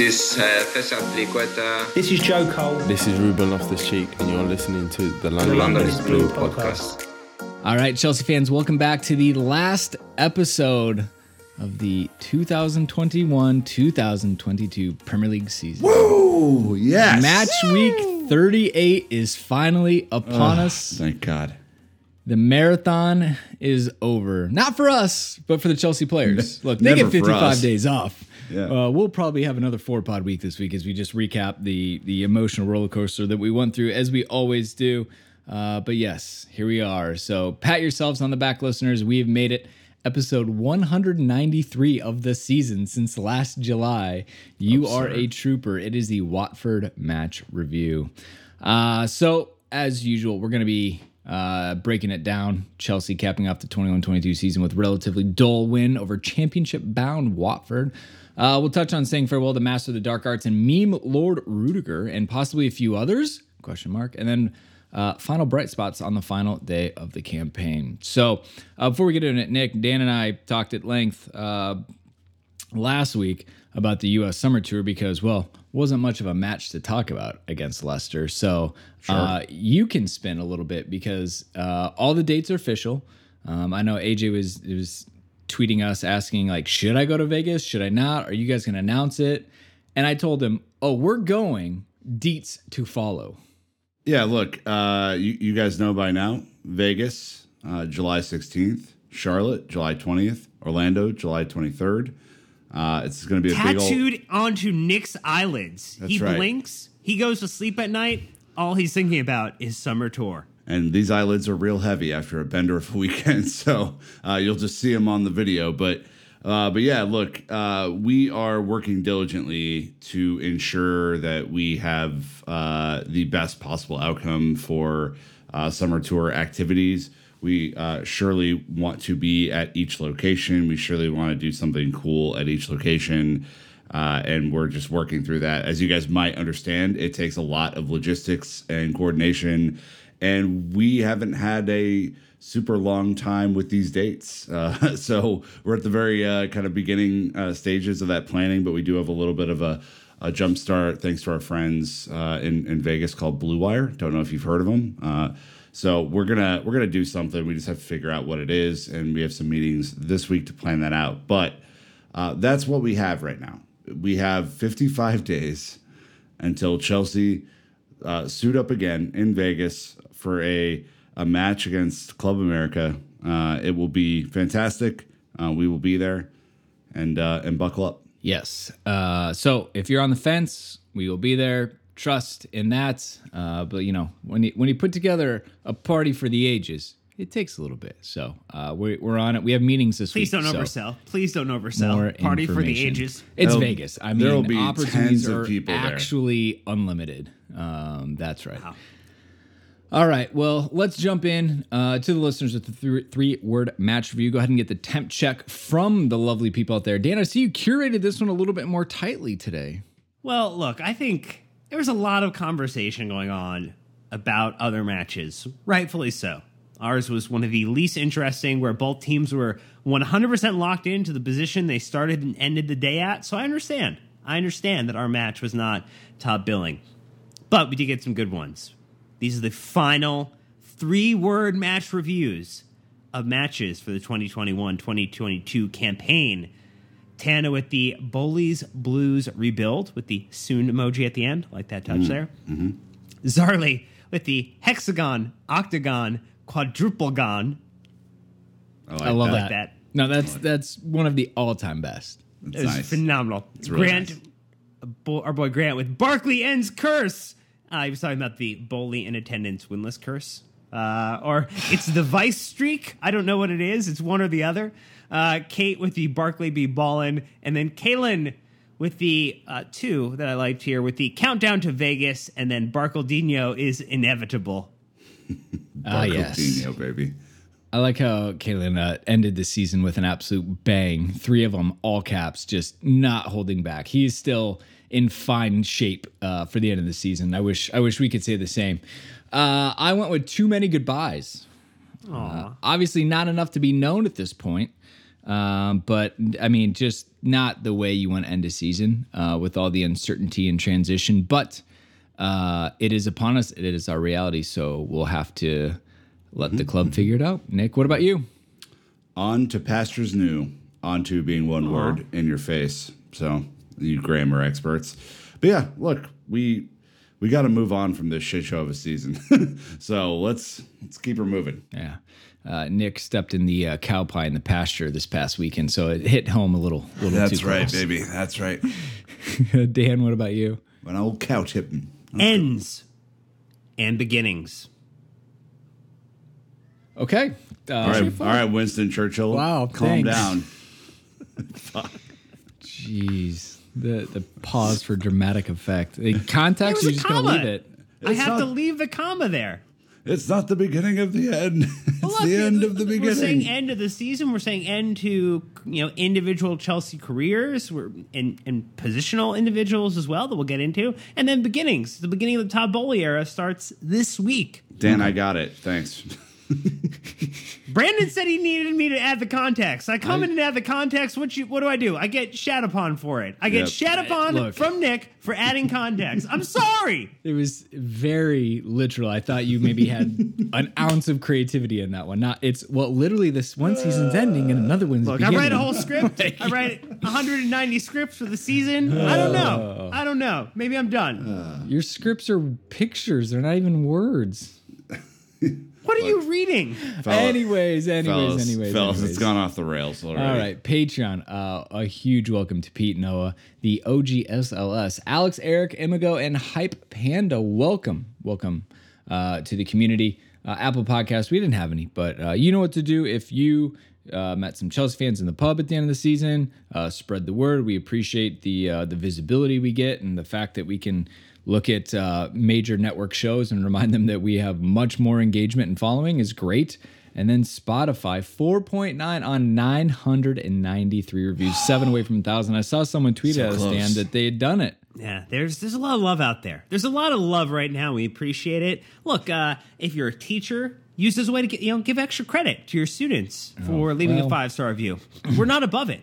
This uh, Festival Triqueta, This is Joe Cole. This is Ruben Loftus Cheek, and you're listening to the London, London is is Blue Blue podcast. All right, Chelsea fans, welcome back to the last episode of the 2021 2022 Premier League season. Oh, yes. Match week 38 is finally upon Oh, us. Thank God. The marathon is over. Not for us, but for the Chelsea players. Look, they Never get 55 days off. Yeah. Uh, we'll probably have another four pod week this week as we just recap the the emotional roller coaster that we went through as we always do. Uh, but yes, here we are. So pat yourselves on the back, listeners. We have made it episode 193 of the season since last July. You are a trooper. It is the Watford match review. Uh, so as usual, we're going to be uh, breaking it down. Chelsea capping off the 21 22 season with relatively dull win over championship bound Watford. Uh, we'll touch on saying farewell to Master of the Dark Arts and Meme Lord Rudiger and possibly a few others. Question mark. And then uh, final bright spots on the final day of the campaign. So uh, before we get into it, Nick, Dan, and I talked at length uh, last week about the U.S. Summer Tour because, well, wasn't much of a match to talk about against Leicester. So uh, you can spin a little bit because uh, all the dates are official. Um, I know AJ was was tweeting us asking like, should I go to Vegas? Should I not? Are you guys going to announce it? And I told him, oh, we're going. Deets to follow. Yeah, look, uh, you, you guys know by now Vegas, uh, July 16th, Charlotte, July 20th, Orlando, July 23rd. Uh, it's going to be a big old. tattooed onto Nick's eyelids. he right. blinks, he goes to sleep at night. All he's thinking about is summer tour. And these eyelids are real heavy after a bender of a weekend so uh, you'll just see them on the video. But uh, but yeah look uh, we are working diligently to ensure that we have uh, the best possible outcome for uh, summer tour activities. We uh, surely want to be at each location. We surely want to do something cool at each location uh, and we're just working through that. As you guys might understand, it takes a lot of logistics and coordination, and we haven't had a super long time with these dates. Uh, so we're at the very uh, kind of beginning uh, stages of that planning, but we do have a little bit of a, a jump start thanks to our friends uh, in, in Vegas called Blue Wire. Don't know if you've heard of them. Uh, so we're gonna we're gonna do something. We just have to figure out what it is, and we have some meetings this week to plan that out. But uh, that's what we have right now. We have 55 days until Chelsea suit up again in Vegas for a, a match against Club America. Uh, it will be fantastic. Uh, we will be there and uh, and buckle up. Yes. Uh, so if you're on the fence, we will be there. Trust in that. Uh, but you know, when you when you put together a party for the ages, it takes a little bit. So uh, we're we're on it. We have meetings this Please week. Please don't so oversell. Please don't more oversell. Party for the ages. It's There'll- Vegas. I mean, there'll be opportunities tens of are people there. actually unlimited. Um, that's right. Wow. All right. Well, let's jump in uh, to the listeners with the three, three word match review. Go ahead and get the temp check from the lovely people out there. Dan, I see you curated this one a little bit more tightly today. Well, look, I think there was a lot of conversation going on about other matches, rightfully so. Ours was one of the least interesting, where both teams were 100% locked into the position they started and ended the day at. So I understand. I understand that our match was not top billing. But we did get some good ones. These are the final three word match reviews of matches for the 2021 2022 campaign. Tana with the Boehly's Blues rebuild with the soon emoji at the end. Like that touch mm-hmm. there. Mm-hmm. Zarly with the hexagon, octagon, quadruplegon. like I love that. that. No, that's that's one of the all time best. It's It was nice. phenomenal. really Grant, nice. our boy Grant with Barkley ends curse. He was talking about the Boehly in attendance winless curse. Uh, or it's the vice streak. I don't know what it is. It's one or the other. Uh, Kate with the Barkley be ballin', and then Kaylin with the uh, two that I liked here with the countdown to Vegas, and then Barcaldino is inevitable. Ah, yes. Baby. I like how Kaylin uh, ended the season with an absolute bang. Three of them, all caps, just not holding back. He's still in fine shape uh, for the end of the season. I wish I wish we could say the same. Uh, I went with too many goodbyes. Uh, obviously, not enough to be known at this point. Um, but I mean, just not the way you want to end a season uh, with all the uncertainty and transition. But uh, it is upon us. It is our reality. So we'll have to let the club figure it out. Nick, what about you? On to pastures new. On to being one word in your face. So you grammar experts. But yeah, look, we we got to move on from this shit show of a season. so let's let's keep her moving. Yeah. Uh, Nick stepped in the uh, cow pie in the pasture this past weekend, so it hit home a little. little too close. That's right, baby. That's right. Dan, what about you? An old cow tipping. Ends and beginnings. Okay. Uh, All right, all right, Winston Churchill. Wow, calm thanks. down. Jeez. The the pause for dramatic effect. The context, you're just a gonna leave it. I It's have to not- leave the comma there. It's not the beginning of the end. it's Look, the end of the We're saying beginning. end of the season. We're saying end to you know individual Chelsea careers. We're and and positional individuals as well that we'll get into, and then beginnings. The beginning of the Todd Boehly era starts this week. Dan, I got it. Thanks. Brandon said he needed me to add the context. I come in and add the context. What you? What do I do? I get shat upon for it. I get Yep. shat upon Look. from Nick for adding context. I'm sorry. It was very literal. I thought you maybe had an ounce of creativity in that one. Not it's well, literally this one season's ending and another one's Look, I write a whole script. I write 190 scripts for the season. I don't oh. know. I don't know. Maybe I'm done. Your scripts are pictures. They're not even words. What are you reading? anyways, anyways, fellas, anyways, fellas, anyways. it's gone off the rails already. All right, Patreon. Uh, a huge welcome to Pete Noah, the OGSLS, Alex, Eric, Imago, and Hype Panda. Welcome, welcome uh, to the community. Uh, Apple Podcast, we didn't have any, but uh, you know what to do if you uh, met some Chelsea fans in the pub at the end of the season. Uh, spread the word. We appreciate the uh, the visibility we get and the fact that we can look at uh, major network shows and remind them that we have much more engagement and following is great. And then Spotify, 4.9 on 993 reviews, seven away from 1,000. I saw someone tweet So at us. Dan, that they had done it. Yeah, there's there's a lot of love out there. There's a lot of love right now. We appreciate it. Look, uh, if you're a teacher, use this as a way to get you know give extra credit to your students for leaving well. a five star review. We're not above it.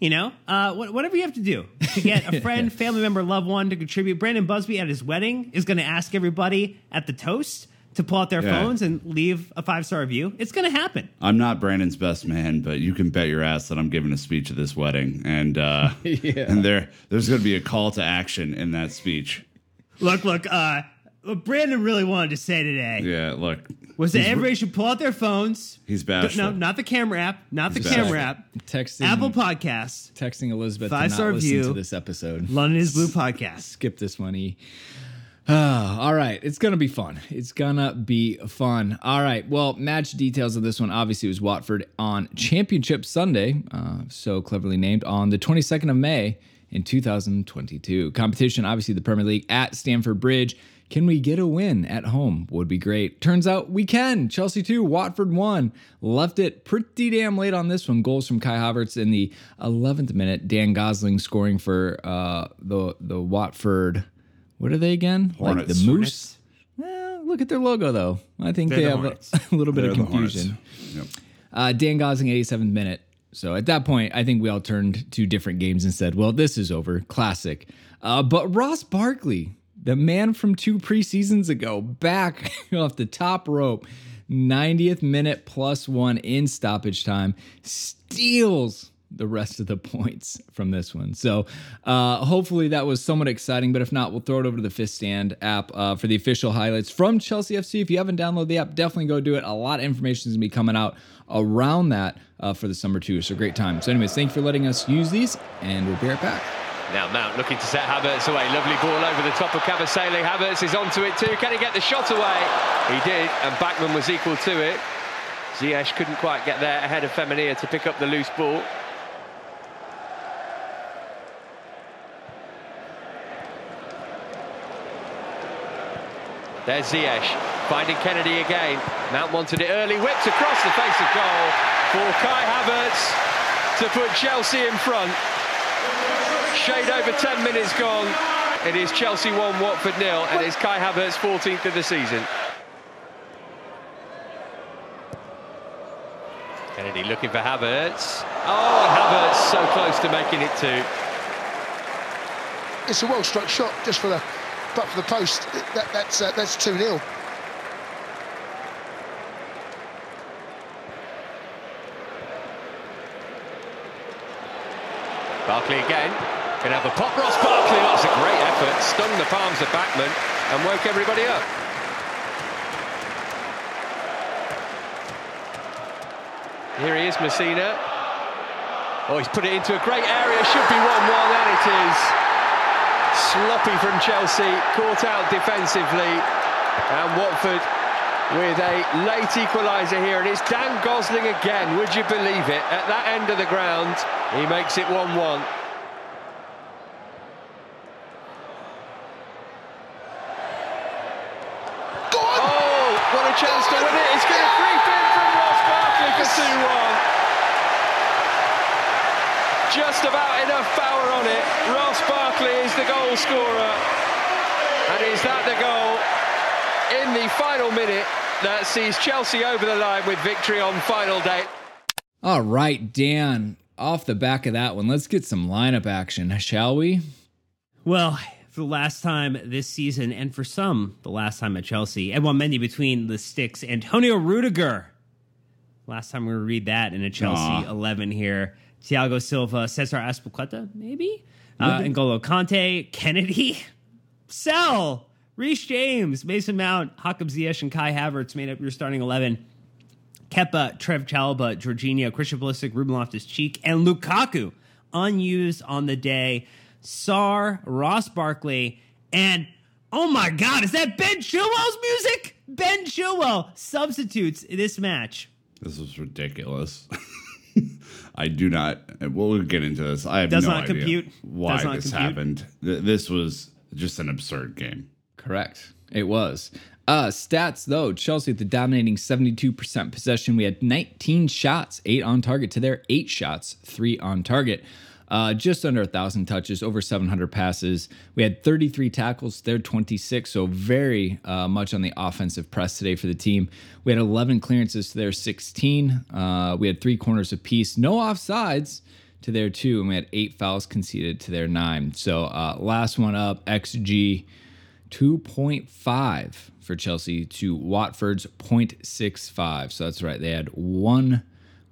You know, uh, whatever you have to do to get a friend, family member, loved one to contribute. Brandon Busby at his wedding is going to ask everybody at the toast to pull out their Yeah. phones and leave a five star review. It's going to happen. I'm not Brandon's best man, but you can bet your ass that I'm giving a speech at this wedding, and uh, and there there's going to be a call to action in that speech. Look, look, uh, what Brandon really wanted to say today Yeah, look, was that everybody should pull out their phones. He's bashful. No, not the camera app. Not the He's camera bashful. app. Texting, Apple Podcasts. texting Elizabeth to Five-star not listen review. to this episode. London is Blue Podcast. Skip this one, E. Ah, all right, it's gonna be fun. It's gonna be fun. All right, well, match details of this one obviously was Watford on Championship Sunday, uh, so cleverly named on the 22nd of May in 2022. Competition, obviously, the Premier League at Stamford Bridge. Can we get a win at home? Would be great. Turns out we can. Chelsea 2, Watford 1. Left it pretty damn late on this one. Goals from Kai Havertz in the 11th minute. Dan Gosling scoring for uh, the the Watford. What are they again? Like Hornets. the Moose? Well, look at their logo though. I think They're they the have Hornets. a little bit They're of confusion. Yep. Uh, Dan Gosling, 87th minute. So at that point, I think we all turned to different games and said, well, this is over. Classic. Uh, but Ross Barkley, the man from two preseasons ago, back off the top rope, 90th minute plus one in stoppage time, steals the rest of the points from this one. So uh, hopefully that was somewhat exciting. But if not, we'll throw it over to the Fifth Stand app uh, for the official highlights from Chelsea FC. If you haven't downloaded the app, definitely go do it. A lot of information is going to be coming out around that uh, for the summer too. So great time. So anyways, thank you for letting us use these, and we'll be right back. Now Mount looking to set Havertz away. Lovely ball over the top of Kabasele. Havertz is onto it too. Can he get the shot away? He did, and Bachmann was equal to it. Ziyech couldn't quite get there ahead of Femenia to pick up the loose ball. There's Ziyech finding Kenedy again. Mount wanted it early, whipped across the face of goal for Kai Havertz to put Chelsea in front. Shade over 10 minutes gone. It is Chelsea 1, Watford nil, and it's Kai Havertz 14th of the season. Kenedy looking for Havertz. Oh, Havertz so close to making it two. It's a well struck shot just for the but for the post. That, that's uh, that's two 0 Barkley again. Can have a pop. Ross Barkley. That's a great effort. Stung the palms of Bachmann and woke everybody up. Here he is, Masina. Oh, he's put it into a great area. Should be 1 1, and it is. Sloppy from Chelsea. Caught out defensively. And Watford with a late equaliser here. And it's Dan Gosling again. Would you believe it? At that end of the ground, he makes it 1 1. Oh, what a chance to win it. It's going to creep in from Ross Barkley for 2 1. Just about enough power on it. Ross Barkley is the goal scorer. And is that the goal in the final minute that sees Chelsea over the line with victory on final day? All right, Dan, off the back of that one, let's get some lineup action, shall we? Well, for the last time this season, and for some, the last time at Chelsea, and Edouard Mendy between the sticks, Antonio Rudiger. Last time we read that in a Chelsea Aw. 11 here. Thiago Silva, Cesar Azpilicueta, maybe? Uh, N'Golo Kante, Kenedy, Sell, Reece James, Mason Mount, Hakim Ziyech, and Kai Havertz made up your starting 11. Kepa, Trev Chalobah, Jorginho, Christian Pulisic, Ruben Loftus-Cheek, and Lukaku unused on the day. Sarr, Ross Barkley, and oh my God, is that Ben Chilwell's music? Ben Chilwell substitutes this match. This was ridiculous. I do not. Well, get into this. I have Does no idea compute. why Does this compute. happened. Th- This was just an absurd game. Correct. It was. Uh, stats though, Chelsea with the dominating 72% possession. We had 19 shots, eight on target to their eight shots, three on target. Uh, just under a thousand touches, over 700 passes. We had 33 tackles, they're 26, so very uh, much on the offensive press today for the team. We had 11 clearances to their 16. Uh, we had three corners apiece, no offsides to their two, and we had eight fouls conceded to their nine. So uh, last one up, XG 2.5 for Chelsea to Watford's 0.65. So that's right. They had one,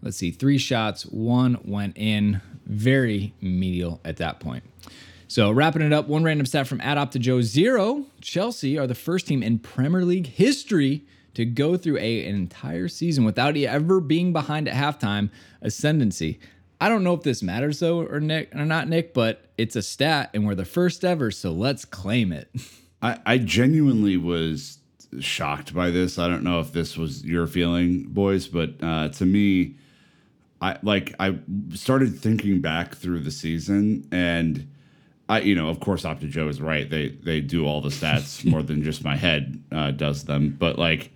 let's see, three shots, one went in. Very medial at that point. So wrapping it up, one random stat from Opta Joe Zero. Chelsea are the first team in Premier League history to go through a, an entire season without ever being behind at halftime ascendancy. I don't know if this matters though or Nick or not Nick, but it's a stat and we're the first ever, so let's claim it. I, I genuinely was shocked by this. I don't know if this was your feeling, boys, but uh, to me, I like I started thinking back through the season, and I, you know, of course, Opta Joe is right. They they do all the stats more than just my head uh, does them, but like.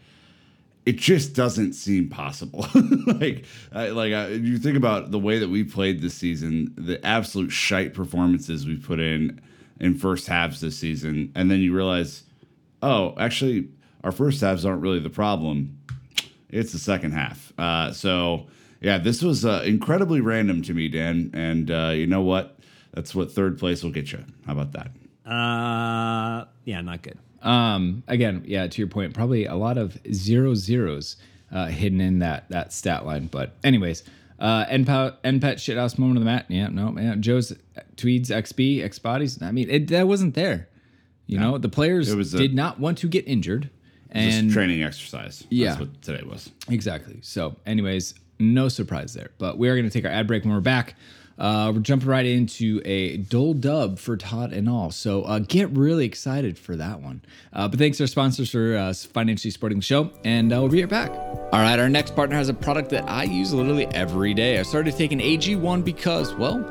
It just doesn't seem possible. like, I, like I, you think about the way that we played this season, the absolute shite performances we put in in first halves this season, and then you realize, oh, actually, our first halves aren't really the problem. It's the second half. Uh, so yeah, this was uh, incredibly random to me, Dan. And uh, you know what? That's what third place will get you. How about that? Uh, yeah, not good. Um, again, yeah, to your point, probably a lot of zero zeros uh, hidden in that that stat line. But anyways, uh, NPAT, NPAT shithouse moment of the mat. Yeah, no, yeah, Joe's tweeds XB X bodies. I mean, it, that wasn't there. You know, the players a- did not want to get injured, Just and training exercise. Yeah. That's what today was. Exactly. So, anyways, no surprise there. But we are going to take our ad break when we're back. Uh, we're jumping right into a dull dub for Todd and all. So uh, get really excited for that one. Uh, but thanks to our sponsors for uh, financially supporting the show, and uh, we'll be right back. All right, our next partner has a product that I use literally every day. I started taking AG1 because, well,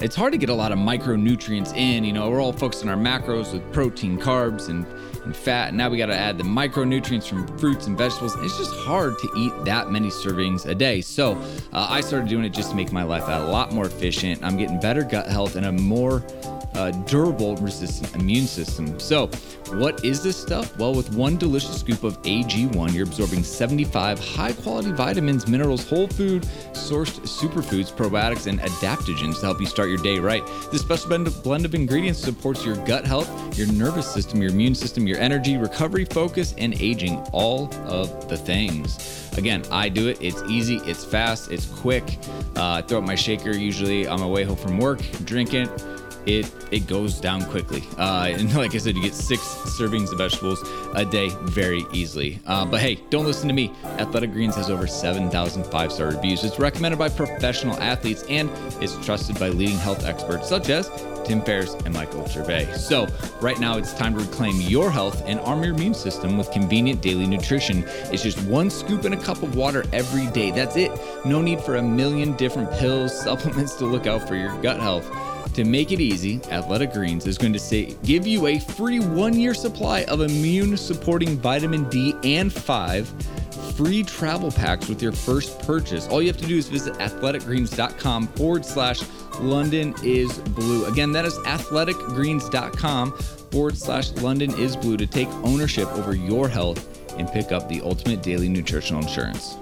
it's hard to get a lot of micronutrients in. You know, we're all focused on our macros with protein, carbs, and, and fat. Now we got to add the micronutrients from fruits and vegetables. It's just hard to eat that many servings a day. So uh, I started doing it just to make my life a lot more efficient. I'm getting better gut health and a more uh, durable, resistant immune system. So, what is this stuff? Well, with one delicious scoop of AG1, you're absorbing 75 high quality vitamins, minerals, whole food, sourced superfoods, probiotics, and adaptogens to help you start your day right. This special blend of, ingredients supports your gut health, your nervous system, your immune system, your energy, recovery, focus, and aging all of the things. Again, I do it. It's easy, it's fast, it's quick. Uh, I throw up my shaker usually on my way home from work, drink it it it goes down quickly. Uh, and like I said, you get six servings of vegetables a day very easily. Uh, but hey, don't listen to me. Athletic Greens has over 7,000 five star reviews. It's recommended by professional athletes and is trusted by leading health experts such as Tim Ferriss and Michael Gervais. So, right now it's time to reclaim your health and arm your immune system with convenient daily nutrition. It's just one scoop in a cup of water every day. That's it. No need for a million different pills, supplements to look out for your gut health. To make it easy, Athletic Greens is going to say give you a free one year supply of immune supporting vitamin D and five free travel packs with your first purchase. All you have to do is visit athleticgreens.com forward slash London is blue. Again, that is athleticgreens.com forward slash London is blue to take ownership over your health and pick up the ultimate daily nutritional insurance.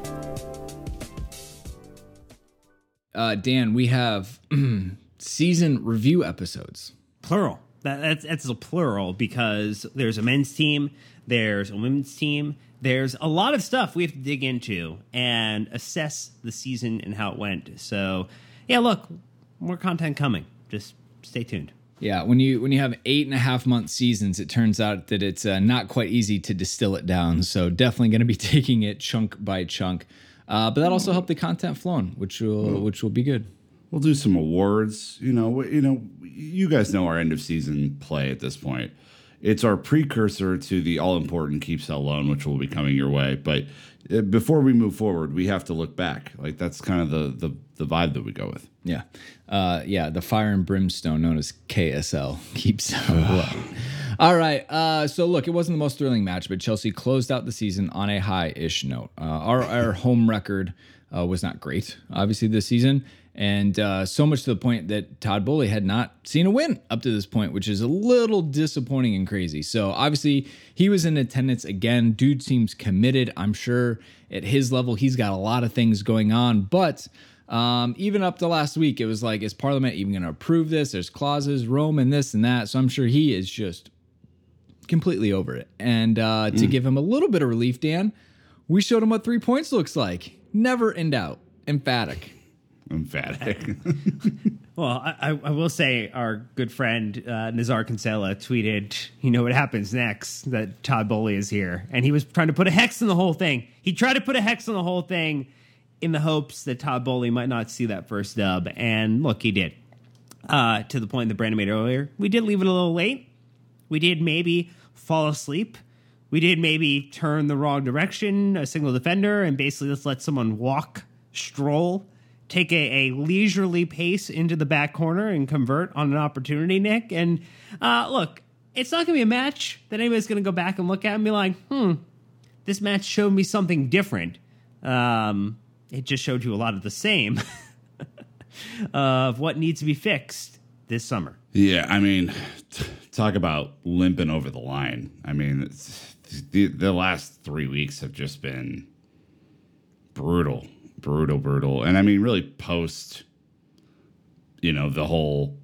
Uh, Dan, we have season review episodes. Plural. That, that's that's a plural because there's a men's team, there's a women's team, there's a lot of stuff we have to dig into and assess the season and how it went. So, yeah, look, more content coming. Just stay tuned. Yeah, when you when you have eight and a half month seasons, it turns out that it's uh, not quite easy to distill it down. So definitely going to be taking it chunk by chunk. Uh, but that also helped the content flowing, which will which will be good. We'll do some awards. You know, you know, you guys know our end of season play at this point. It's our precursor to the all important keep sell loan, which will be coming your way. But uh, before we move forward, we have to look back. Like that's kind of the the, the vibe that we go with. Yeah, uh, yeah. The fire and brimstone, known as KSL, keeps. All right. Uh, so look, it wasn't the most thrilling match, but Chelsea closed out the season on a high-ish note. Uh, our our home record uh, was not great, obviously this season, and uh, so much to the point that Todd Boehly had not seen a win up to this point, which is a little disappointing and crazy. So obviously he was in attendance again. Dude seems committed. I'm sure at his level he's got a lot of things going on, but. Um, even up to last week, it was like, is Parliament even going to approve this? There's clauses, Rome, and this and that. So I'm sure he is just completely over it. And uh, to give him a little bit of relief, Dan, we showed him what three points looks like. Never in doubt. Emphatic. Emphatic. Well, I, I will say our good friend uh, Nizaar Kinsella tweeted, "You know what happens next? That Todd Boehly is here, and he was trying to put a hex on the whole thing. He tried to put a hex on the whole thing in the hopes that Todd Boehly might not see that first dub, and look, he did. Uh, to the point that Brandon made earlier, we did leave it a little late. We did maybe fall asleep. We did maybe turn the wrong direction, a single defender, and basically just let someone walk, stroll, take a, a leisurely pace into the back corner and convert on an opportunity, Nick. And uh, look, it's not going to be a match that anybody's going to go back and look at and be like, hmm, this match showed me something different. Um, it just showed you a lot of the same of what needs to be fixed this summer. Yeah, I mean, t- talk about limping over the line. I mean, the the last three weeks have just been brutal, brutal, brutal, and I mean, really post, you know, the whole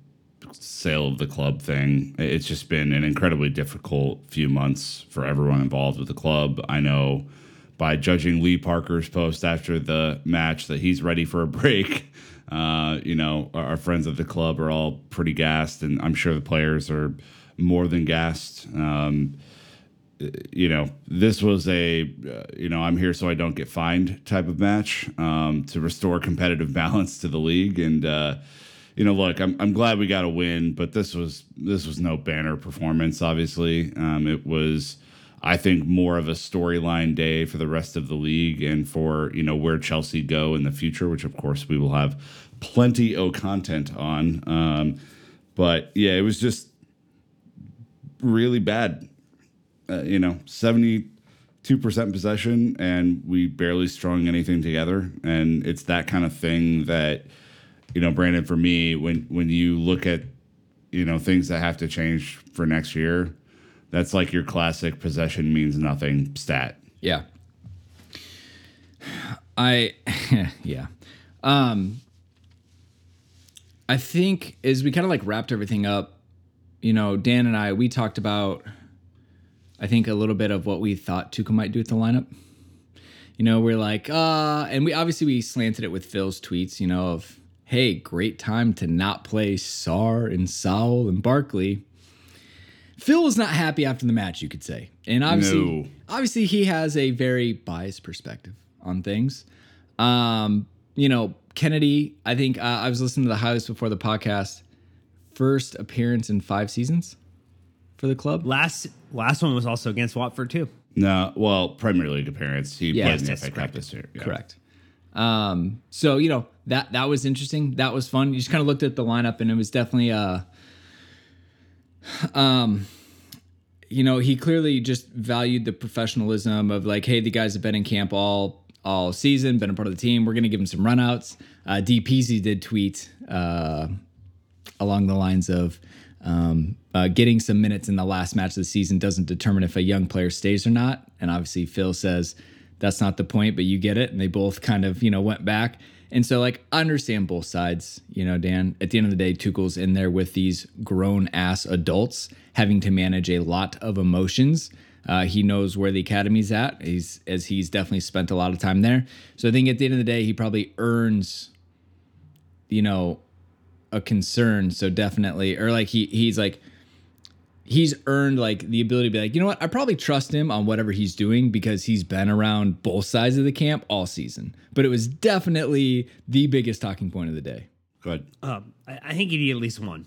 sale of the club thing. It's just been an incredibly difficult few months for everyone involved with the club. I know by judging Lee Parker's post after the match that he's ready for a break. Uh, you know, our, our friends at the club are all pretty gassed, and I'm sure the players are more than gassed. Um, you know, this was a, uh, you know, I'm here so I don't get fined type of match um, to restore competitive balance to the league. And, uh, you know, look, I'm, I'm glad we got a win, but this was this was no banner performance. Obviously, um, it was I think more of a storyline day for the rest of the league and for you know where Chelsea go in the future, which of course we will have plenty of content on. Um, but yeah, it was just really bad. Uh, you know, seventy two percent possession, and we barely strung anything together. And it's that kind of thing that you know, Brandon. For me, when when you look at you know things that have to change for next year that's like your classic possession means nothing stat. Yeah. I yeah. Um I think as we kind of like wrapped everything up, you know, Dan and I we talked about I think a little bit of what we thought Tuchel might do with the lineup. You know, we're like, uh, and we obviously we slanted it with Phil's tweets, you know, of hey, great time to not play Sarr and Saul and Barkley. Phil was not happy after the match, you could say. And obviously, No. obviously he has a very biased perspective on things. Um, you know, Kenedy, I think uh, I was listening to the highlights before the podcast. First appearance in five seasons for the club. Last last one was also against Watford too. No, well, Premier League appearance. He Yeah, played in the yes, FA Cup correct. this year. Yeah. Correct. Um, so you know that that was interesting. That was fun. You just kind of looked at the lineup, and it was definitely uh, um, you know, he clearly just valued the professionalism of like, hey, the guys have been in camp all all season, been a part of the team. We're gonna give him some runouts. Uh, DPZ did tweet uh, along the lines of. Um, uh, getting some minutes in the last match of the season doesn't determine if a young player stays or not. And obviously, Phil says that's not the point, but you get it. And they both kind of, you know, went back. And so, like, I understand both sides, you know, Dan. At the end of the day, Tuchel's in there with these grown ass adults having to manage a lot of emotions. Uh, he knows where the academy's at. He's as he's definitely spent a lot of time there. So I think at the end of the day, he probably earns, you know, a concern. So definitely, or like he he's like he's earned like the ability to be like, you know what, I probably trust him on whatever he's doing because he's been around both sides of the camp all season. But it was definitely the biggest talking point of the day. Good. Um, I, I think you need at least one.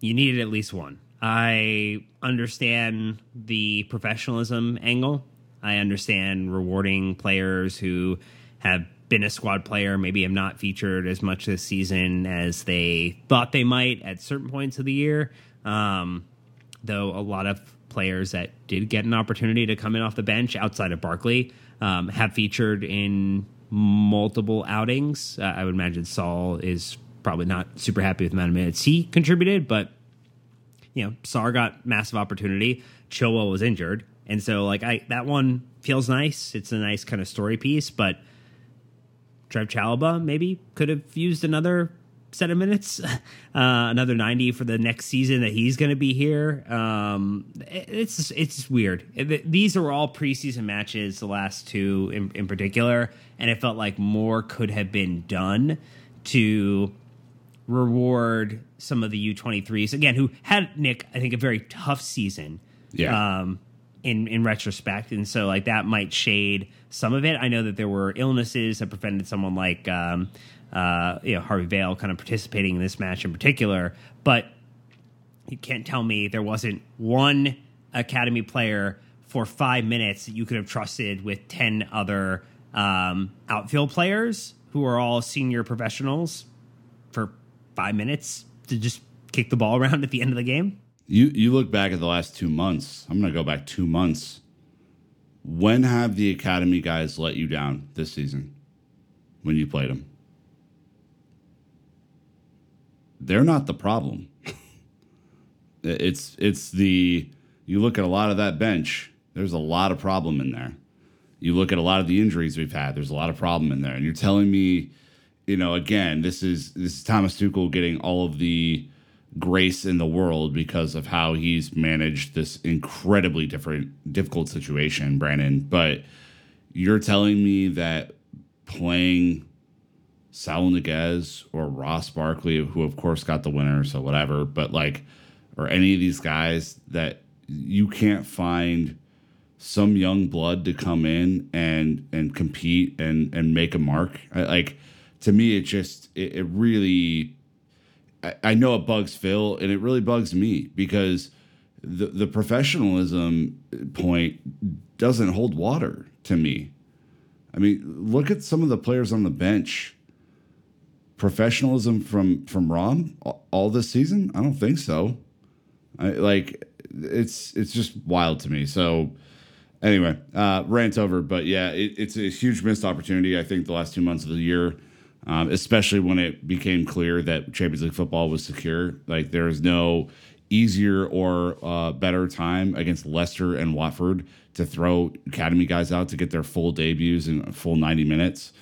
You needed at least one. I understand the professionalism angle. I understand rewarding players who have been a squad player, maybe have not featured as much this season as they thought they might at certain points of the year. Um, though a lot of players that did get an opportunity to come in off the bench outside of Barkley um, have featured in multiple outings. Uh, I would imagine Saul is probably not super happy with the amount of minutes he contributed, but you know, Sarr got massive opportunity. Chilwell was injured, and so like I that one feels nice. It's a nice kind of story piece, but Trev Chalobah maybe could have used another set of minutes, uh, another ninety for the next season that he's going to be here. Um, it- it's it's weird. These are all preseason matches, the last two in, in particular, and it felt like more could have been done to reward some of the U23s again, who had Nick, I think, a very tough season. Yeah. Um, in in retrospect, and so like that might shade some of it. I know that there were illnesses that prevented someone like um, uh, you know Harvey Vale kind of participating in this match in particular, but you can't tell me there wasn't one academy player for five minutes that you could have trusted with 10 other um, outfield players who are all senior professionals for five minutes to just kick the ball around at the end of the game. You you look back at the last two months. I'm gonna go back two months. When have the academy guys let you down this season? When you played them, they're not the problem. it's it's the you look at a lot of that bench. There's a lot of problem in there. You look at a lot of the injuries we've had. There's a lot of problem in there, and you're telling me, you know, again, this is this is Thomas Tuchel getting all of the grace in the world because of how he's managed this incredibly different difficult situation, Brandon. But you're telling me that playing Saul Niguez or Ross Barkley, who of course got the winner, so whatever, but like, or any of these guys that you can't find some young blood to come in and and compete and and make a mark. I, like to me, it just it, it really. I, I know it bugs Phil, and it really bugs me because the the professionalism point doesn't hold water to me. I mean, look at some of the players on the bench. Professionalism from from Rom all this season? I don't think so. I, like it's it's just wild to me. So anyway, uh, rant over. But yeah, it, it's a huge missed opportunity. I think the last two months of the year, um, especially when it became clear that Champions League football was secure. Like there is no easier or uh, better time against Leicester and Watford to throw academy guys out to get their full debuts in full 90 minutes.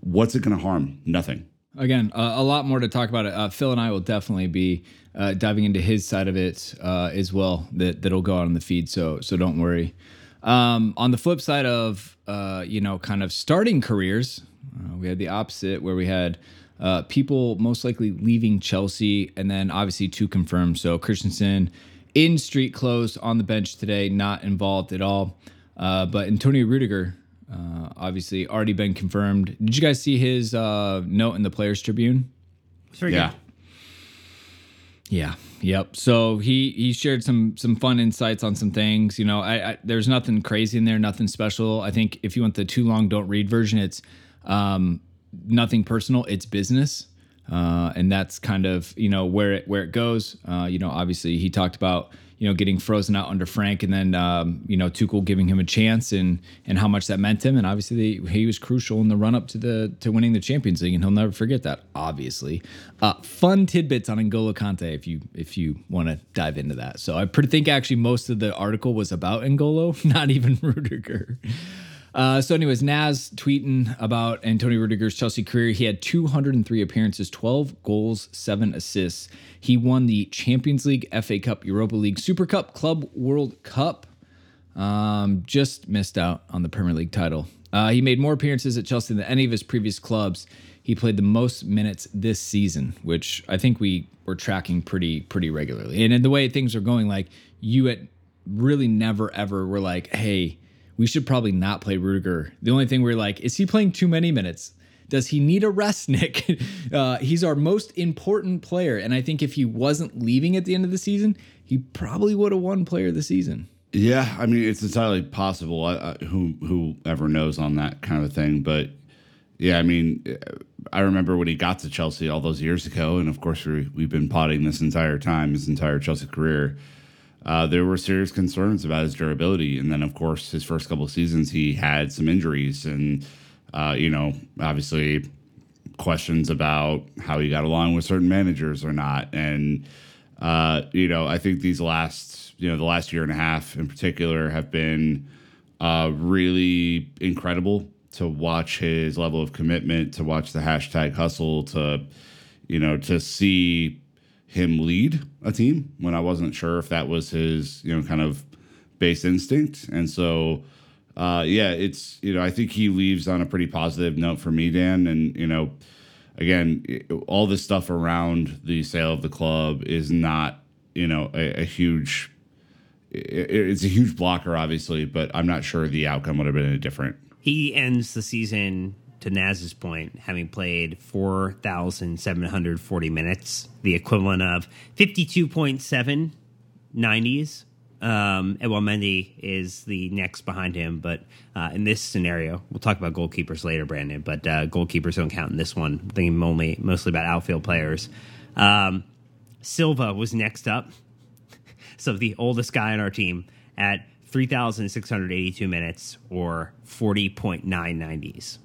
What's it going to harm? Nothing. Again, uh, a lot more to talk about it. Uh, Phil and I will definitely be uh, diving into his side of it uh, as well. That that'll go out on the feed. So so don't worry. Um, on the flip side of uh, you know kind of starting careers, uh, we had the opposite where we had uh, people most likely leaving Chelsea, and then obviously two confirmed. So Christensen in street clothes on the bench today, not involved at all. Uh, but Antonio Rudiger, uh, obviously already been confirmed. Did you guys see his uh, note in the Players Tribune? yeah. Good. Yeah. Yep. So he he shared some some fun insights on some things. You know, I, I there's nothing crazy in there, nothing special. I think if you want the too long don't read version, it's um, nothing personal. It's business. Uh, and that's kind of you know where it where it goes. Uh, you know, obviously he talked about you know getting frozen out under Frank, and then um, you know Tuchel giving him a chance, and and how much that meant to him, and obviously he was crucial in the run up to the to winning the Champions League, and he'll never forget that. Obviously, uh, fun tidbits on N'Golo Kante if you if you want to dive into that. So I pretty think actually most of the article was about N'Golo, not even Rudiger. Uh, so, anyways, Naz tweeting about Antonio Rudiger's Chelsea career. He had 203 appearances, 12 goals, seven assists. He won the Champions League, FA Cup, Europa League, Super Cup, Club World Cup. Um, just missed out on the Premier League title. Uh, he made more appearances at Chelsea than any of his previous clubs. He played the most minutes this season, which I think we were tracking pretty pretty regularly. And in the way things are going, like you at really never ever were like, hey, we should probably not play Rudiger. The only thing we're like, is he playing too many minutes? Does he need a rest, Nick? Uh, he's our most important player. And I think if he wasn't leaving at the end of the season, he probably would have won player of the season. Yeah, I mean it's entirely possible. I, I, who who ever knows on that kind of thing, but yeah, I mean, I remember when he got to Chelsea all those years ago, and of course we, we've been potting this entire time, his entire Chelsea career. Uh, there were serious concerns about his durability, and then of course his first couple of seasons he had some injuries, and uh, you know obviously questions about how he got along with certain managers or not, and uh, you know I think these last you know the last year and a half in particular have been uh, really incredible to watch his level of commitment, to watch the hashtag hustle, to you know to see him lead a team when I wasn't sure if that was his you know kind of base instinct, and so. Uh, yeah, it's you know I think he leaves on a pretty positive note for me, Dan, and you know, again, all this stuff around the sale of the club is not you know a, a huge it's a huge blocker, obviously, but I'm not sure the outcome would have been different. He ends the season, to Naz's point, having played 4,740 minutes, the equivalent of 52.7 90s. Um, Edouard Mendy is the next behind him, but uh, in this scenario, we'll talk about goalkeepers later, Brandon. But uh, goalkeepers don't count in this one. I'm thinking only mostly about outfield players. Um, Silva was next up so the oldest guy on our team at 3,682 minutes or 40.990s.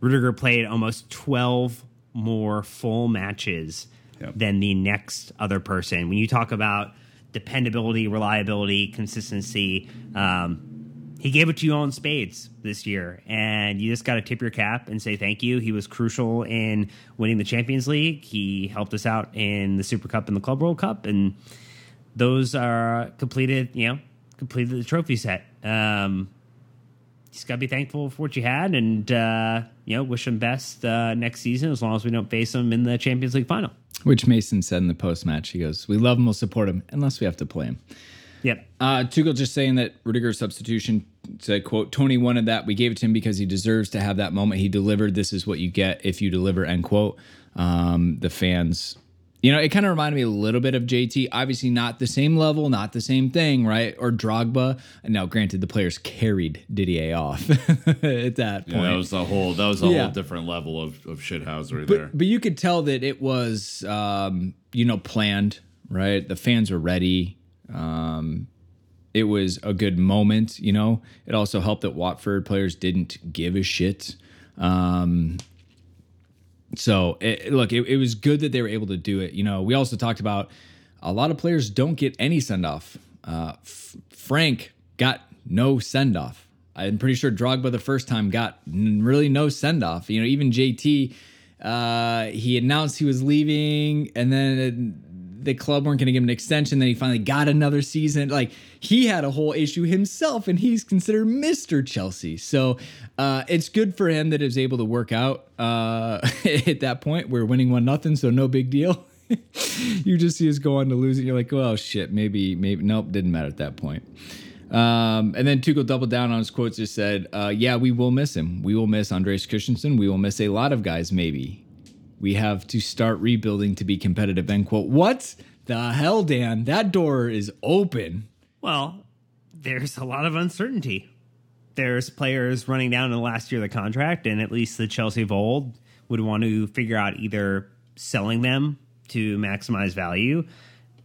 Rudiger played almost 12 more full matches yep. than the next other person. When you talk about dependability, reliability, consistency, um, he gave it to you all in spades this year, and you just got to tip your cap and say thank you. He was crucial in winning the Champions League. He helped us out in the Super Cup and the Club World Cup, and those are completed, you know, completed the trophy set. Um, just got to be thankful for what you had and, uh, you know, wish him best uh, next season as long as we don't face him in the Champions League final. Which Mason said in the post match. He goes, We love him, we'll support him, unless we have to play him. Yep. Uh, Tuchel just saying that Rudiger's substitution said, quote, Tony wanted that. We gave it to him because he deserves to have that moment. He delivered. This is what you get if you deliver, end quote. Um, the fans you know, it kind of reminded me a little bit of JT. Obviously, not the same level, not the same thing, right? Or Drogba. Now, granted, the players carried Didier off at that point. Yeah, that was the whole. That was a Yeah. whole different level of of shithousery but, there. but you could tell that it was, um, you know, planned, right? The fans were ready. Um, it was a good moment, you know. It also helped that Watford players didn't give a shit. Um, so it, look, it, it was good that they were able to do it. You know, we also talked about a lot of players don't get any send off. Uh, Frank got no send off. I'm pretty sure Drogba the first time got really no send off. You know, even JT, uh, he announced he was leaving, and then the club weren't going to give him an extension. Then he finally got another season. Like he had a whole issue himself, and he's considered Mister Chelsea. So uh, it's good for him that it was able to work out uh, at that point. We're winning one nothing, so no big deal. you just see us go on to lose it. You're like, well, shit, maybe, maybe, nope, didn't matter at that point. Um, and then Tuchel doubled down on his quotes. Just said, uh, "Yeah, we will miss him. We will miss Andreas Christensen. We will miss a lot of guys. Maybe we have to start rebuilding to be competitive." End quote. What the hell, Dan? That door is open. Well, there's a lot of uncertainty. There's players running down in the last year of the contract, and at least the Chelsea of old would want to figure out either selling them to maximize value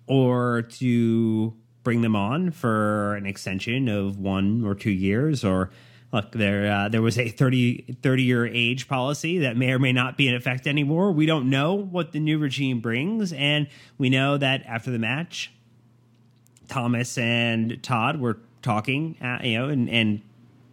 or to bring them on for an extension of one or two years or look there uh, there was a 30 30 year age policy that may or may not be in effect anymore we don't know what the new regime brings and we know that after the match Thomas and Todd were talking, uh, you know, and and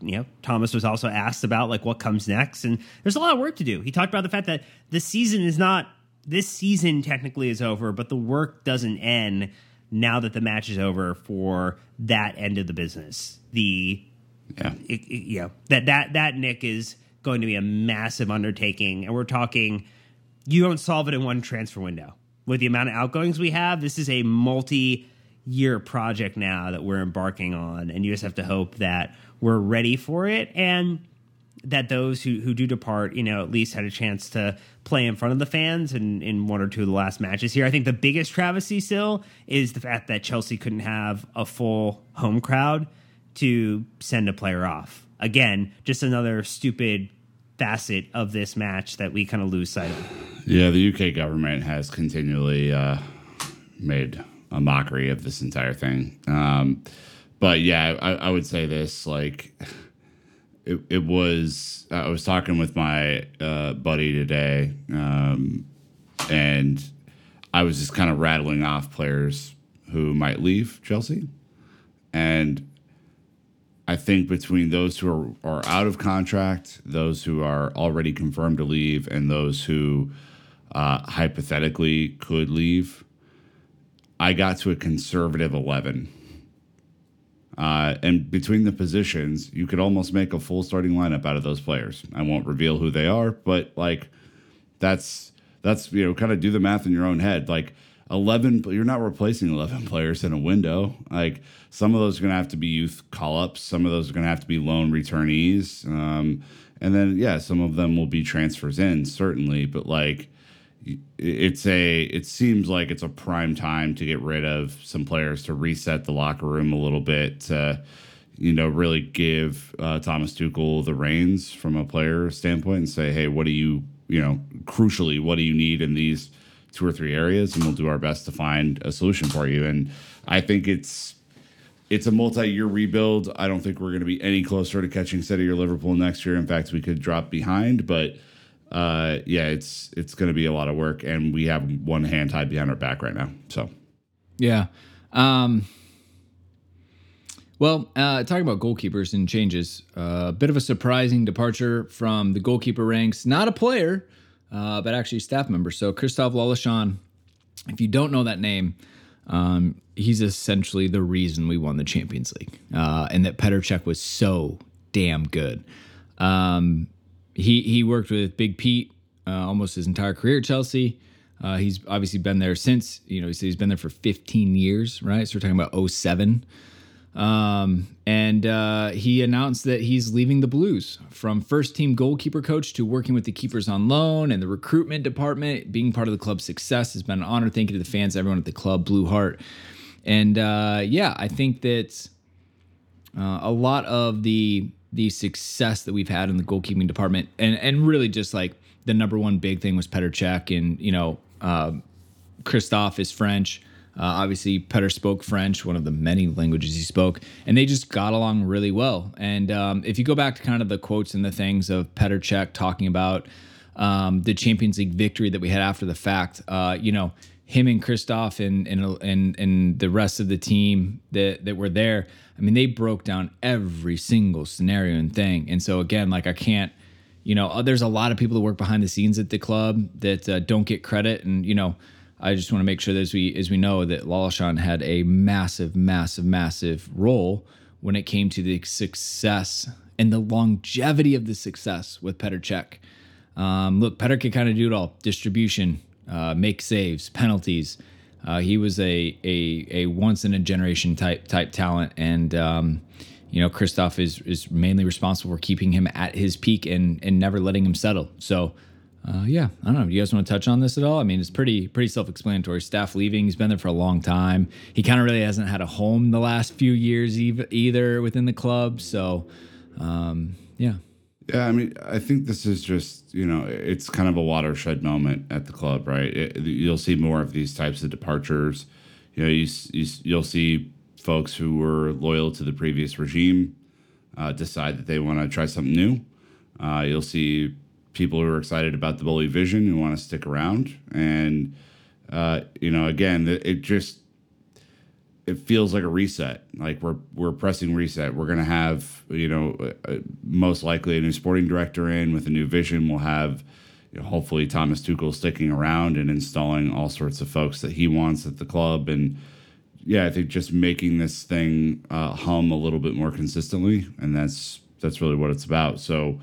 you know, Thomas was also asked about like what comes next, and there's a lot of work to do. He talked about the fact that the season is not this season technically is over, but the work doesn't end now that the match is over for that end of the business. The Yeah. it, it- that that that Nick is going to be a massive undertaking, and we're talking. You don't solve it in one transfer window. With the amount of outgoings we have, this is a multi-year project now that we're embarking on, and you just have to hope that we're ready for it and that those who, who do depart, you know, at least had a chance to play in front of the fans in, in one or two of the last matches here. I think the biggest travesty still is the fact that Chelsea couldn't have a full home crowd to send a player off. Again, just another stupid facet of this match that we kind of lose sight of. Yeah, the UK government has continually uh, made a mockery of this entire thing. Um, but yeah, I, I would say this like it, it was. I was talking with my uh, buddy today, um, and I was just kind of rattling off players who might leave Chelsea, and I think between those who are, are out of contract, those who are already confirmed to leave, and those who uh, hypothetically could leave, I got to a conservative 11. Uh, and between the positions, you could almost make a full starting lineup out of those players. I won't reveal who they are, but like that's that's you know kind of do the math in your own head. Like eleven, you're not replacing eleven players in a window. Like some of those are going to have to be youth call ups. Some of those are going to have to be loan returnees. Um, and then yeah, some of them will be transfers in certainly, but like it's a it seems like it's a prime time to get rid of some players to reset the locker room a little bit to you know really give uh, Thomas Tuchel the reins from a player standpoint and say hey what do you you know crucially what do you need in these two or three areas and we'll do our best to find a solution for you and I think it's it's a multi-year rebuild. I don't think we're going to be any closer to catching City or Liverpool next year. In fact, we could drop behind, but uh, yeah, it's it's going to be a lot of work, and we have one hand tied behind our back right now. So Yeah. Um, well, uh, talking about goalkeepers and changes, a uh, bit of a surprising departure from the goalkeeper ranks. Not a player, uh, but actually staff member. So Christophe Lollichon, if you don't know that name, um, he's essentially the reason we won the Champions League, uh, and that Petr was so damn good. Um, he he worked with Big Pete uh, almost his entire career at Chelsea. Uh, he's obviously been there since you know he said he's been there for 15 years, right? So we're talking about 07. Um, and uh, he announced that he's leaving the Blues from first team goalkeeper coach to working with the keepers on loan and the recruitment department. Being part of the club's success has been an honor. Thank you to the fans, everyone at the club, Blue Heart. And uh, yeah, I think that uh, a lot of the the success that we've had in the goalkeeping department, and and really just like the number one big thing was Petr Cech, and you know, uh, Christophe is French. Uh, obviously, Petr spoke French, one of the many languages he spoke, and they just got along really well. And um, if you go back to kind of the quotes and the things of Petr Cech talking about um, the Champions League victory that we had after the fact, uh, you know, him and Christoph and, and and and the rest of the team that that were there. I mean, they broke down every single scenario and thing. And so again, like I can't, you know, uh, there's a lot of people that work behind the scenes at the club that uh, don't get credit, and you know I just want to make sure that as we as we know that Lollichon had a massive, massive, massive role when it came to the success and the longevity of the success with Petr. Um, look, Petr could kind of do it all: distribution, uh, make saves, penalties. Uh, he was a a a once in a generation type type talent, and um, you know Christoph is is mainly responsible for keeping him at his peak and and never letting him settle. So uh, yeah, I don't know. Do you guys want to touch on this at all? I mean, it's pretty pretty self explanatory. Staff leaving. He's been there for a long time. He kind of really hasn't had a home the last few years either within the club. So, um, yeah. Yeah, I mean, I think this is just you know, it's kind of a watershed moment at the club, right? It, you'll see more of these types of departures. You know, you, you you'll see folks who were loyal to the previous regime uh, decide that they want to try something new. Uh, you'll see people who are excited about the Boehly vision who want to stick around. And uh, you know, again, it just it feels like a reset. Like we're we're pressing reset. We're gonna have you know uh, uh, most likely a new sporting director in with a new vision. We'll have you know, hopefully Thomas Tuchel sticking around and installing all sorts of folks that he wants at the club. And yeah, I think just making this thing uh, hum a little bit more consistently, and that's that's really what it's about. So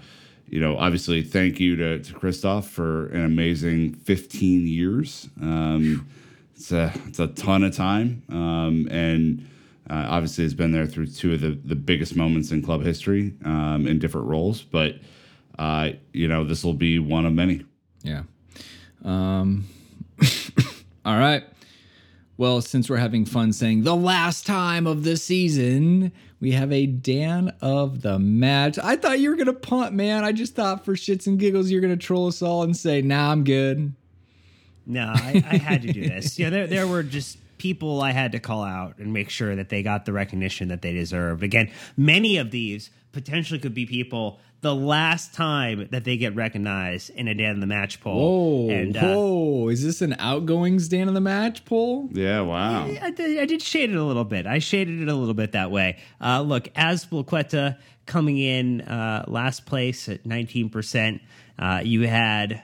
you know, obviously, thank you to, to Christophe for an amazing 15 years. Um, it's a it's a ton of time, um, and uh, obviously has been there through two of the, the biggest moments in club history um, in different roles. But uh, you know, this will be one of many. Yeah. Um, all right. Well, since we're having fun saying the last time of the season, we have a Dan of the match. I thought you were gonna punt, man. I just thought for shits and giggles you're gonna troll us all and say, "Nah, I'm good." No, I, I had to do this. Yeah, there there were just people I had to call out and make sure that they got the recognition that they deserved. Again, many of these potentially could be people the last time that they get recognized in a Dan in the Match poll. Whoa, and, uh, whoa! Is this an outgoings Dan in the Match poll? Yeah, wow. I, I, did, I, did shade it a little bit. I shaded it a little bit that way. Uh, look, Azpilicueta coming in uh, last place at 19%. Uh, you had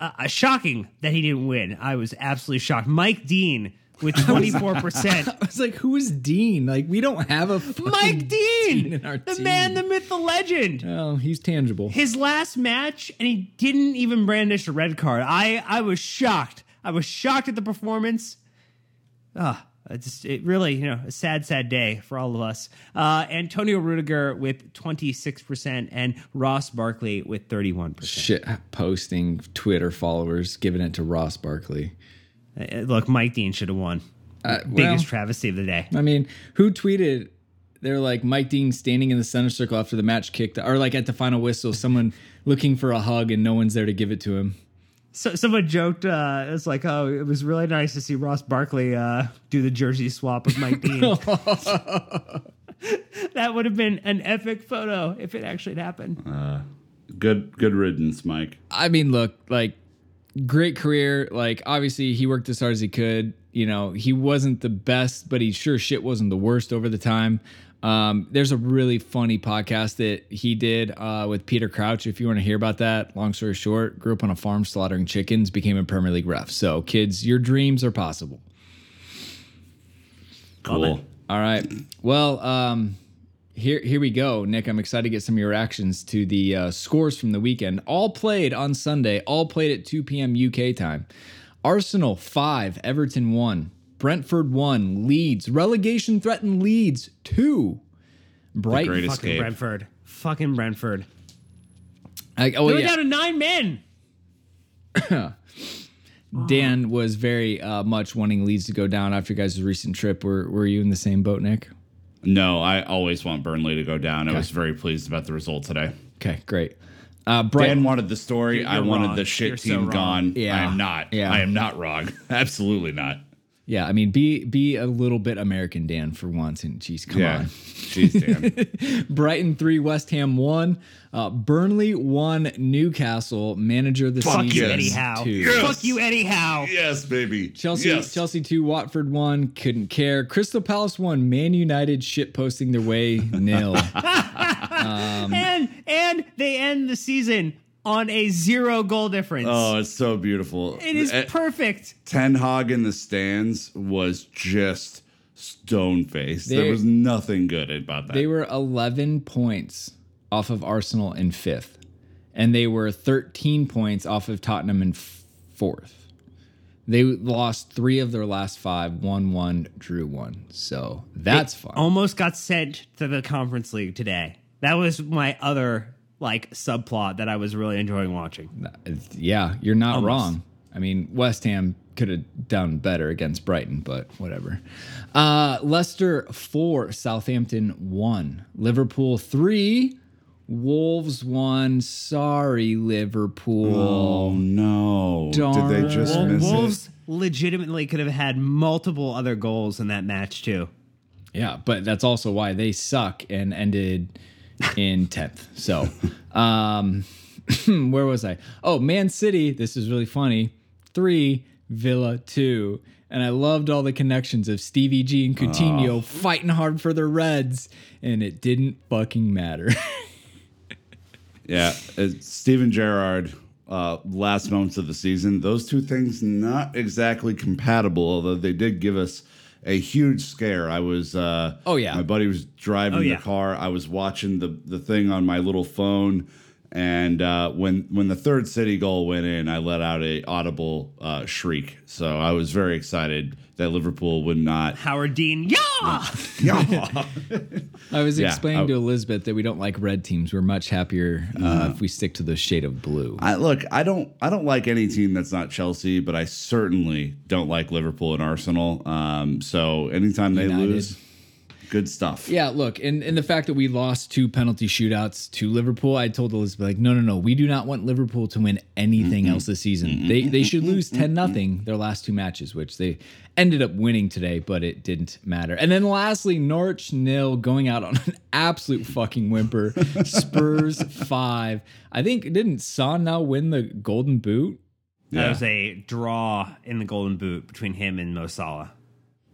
uh, shocking that he didn't win. I was absolutely shocked. Mike Dean with 24%. I was like, who is Dean? Like, we don't have a Mike Dean, Dean in our the team. man, the myth, the legend. Oh, he's tangible. His last match, and he didn't even brandish a red card. I, I was shocked. I was shocked at the performance. Ah, just it really, you know, a sad, sad day for all of us. Uh, Antonio Rudiger with 26% and Ross Barkley with 31%. Shit posting Twitter followers giving it to Ross Barkley. Uh, look, Mike Dean should have won. Uh, Biggest well, travesty of the day. I mean, who tweeted? They're like Mike Dean standing in the center circle after the match kicked, or like at the final whistle, someone looking for a hug and no one's there to give it to him. So someone joked, uh, it's like, oh, it was really nice to see Ross Barkley uh, do the jersey swap with Mike Dean. that would have been an epic photo if it actually happened. Uh, good, good riddance, Mike. I mean, look, like great career. Like obviously he worked as hard as he could. You know, he wasn't the best, but he sure shit wasn't the worst over the time. Um, there's a really funny podcast that he did uh, with Peter Crouch. If you want to hear about that, long story short, grew up on a farm slaughtering chickens, became a Premier League ref. So, kids, your dreams are possible. Cool. All right. Well, um, here here we go nick i'm excited to get some of your reactions to the uh, scores from the weekend all played on sunday all played at 2 p.m uk time arsenal 5 everton 1 Brentford one, Leeds relegation threatened Leeds two. Brighton. Fucking escape. Brentford. Fucking Brentford. I, oh They were yeah, down to nine men. Dan was very uh, much wanting Leeds to go down after your guys' recent trip. Were Were you in the same boat, Nick? No, I always want Burnley to go down. I was very pleased about the result today. Okay, great. Uh, Brighton. Dan wanted the story. You're- I wanted wrong. the shit You're team wrong. gone. Yeah. I am not. Yeah. I am not wrong. Absolutely not. Yeah, I mean, be be a little bit American, Dan, for once. And geez, come yeah. on. Jeez, Dan. Brighton three, West Ham one. Uh, Burnley one, Newcastle. Manager of the Fuck season you, Eddie Howe. two. Fuck you, Eddie Howe. yes, baby. Chelsea, Yes. Chelsea two, Watford one. Couldn't care. Crystal Palace one. Man United shit posting their way nil. and and they end the season on a zero goal difference. Oh, it's so beautiful. it is Eh, perfect. Ten Hag in the stands was just stone faced. There was nothing good about that. They were 11 points off of Arsenal in fifth, and they were 13 points off of Tottenham in fourth. They lost three of their last five, won one, drew one. So that's fun. Almost got sent to the conference league today. That was my other like subplot that I was really enjoying watching. yeah, you're not Almost. wrong. I mean, West Ham could have done better against Brighton, but whatever. Uh, Leicester four, Southampton one, Liverpool three, Wolves one. Sorry, Liverpool. oh no! Darn. Did they just Wol- miss Wolves legitimately could have had multiple other goals in that match too. Yeah, but that's also why they suck and ended in 10th. So, um, where was I? Oh, Man City. This is really funny. Three, Villa, two. And I loved all the connections of Stevie G and Coutinho fighting hard for the Reds, and it didn't fucking matter. Yeah, Steven Gerrard. Uh, last moments of the season, those two things not exactly compatible. Although they did give us a huge scare. I was. Uh, Oh, yeah. my buddy was driving Oh, the yeah. car. I was watching the the thing on my little phone. And uh, when when the third City goal went in, I let out a audible uh, shriek. So I was very excited that Liverpool would not. Howard Dean, yeah. Yeah. I was Yeah, explaining I- to Elizabeth that we don't like red teams. We're much happier uh, if we stick to the shade of blue. I, look, I don't, I don't like any team that's not Chelsea, but I certainly don't like Liverpool and Arsenal. Um, so anytime they United. lose, good stuff. Yeah, look, and, and the fact that we lost two penalty shootouts to Liverpool, I told Elizabeth, like, no, no, no, we do not want Liverpool to win anything else this season. They they should lose 10 nothing their last two matches, which they ended up winning today, but it didn't matter. And then lastly, Norwich nil going out on an absolute fucking whimper. Spurs five. I think didn't Son now win the golden boot? That Yeah. was a draw in the Golden Boot between him and Mo Salah.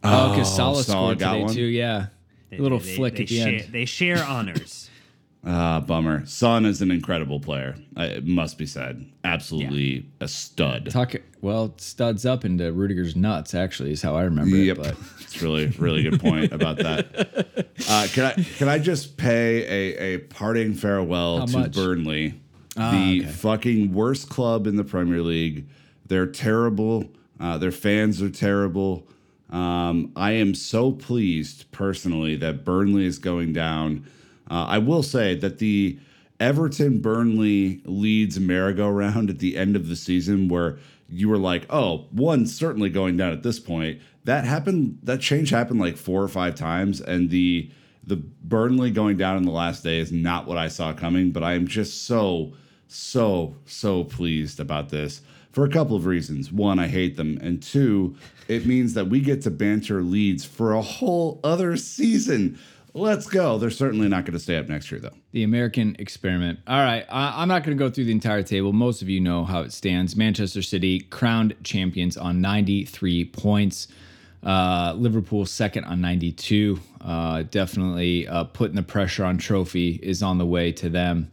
Oh, because Salah, oh, Salah scored today one? too. Yeah, a little They- flick they at the share, end. They share honors. Ah, bummer. Son is an incredible player. I, it must be said. Absolutely a stud. Talk well, studs up into Rudiger's nuts. Actually, is how I remember Yep, it. But it's really really good point about that. Uh, can I can I just pay a, a parting farewell How to much? Ah, Burnley, the okay. fucking worst club in the Premier League. They're terrible. Uh, their fans are terrible. Um, I am so pleased personally that Burnley is going down. Uh, I will say that the Everton Burnley Leeds merry-go-round at the end of the season, where you were like, "Oh, one's certainly going down at this point." That happened. That change happened like four or five times, and the the Burnley going down in the last day is not what I saw coming. But I am just so so so pleased about this for a couple of reasons. One, I hate them, and two, it means that we get to banter Leeds for a whole other season. Let's go. They're certainly not going to stay up next year, though. the American experiment. All right, I, I'm not going to go through the entire table. Most of you know how it stands. Manchester City crowned champions on 93 points. Uh, Liverpool second on 92. Uh, definitely uh, putting the pressure on trophy is on the way to them.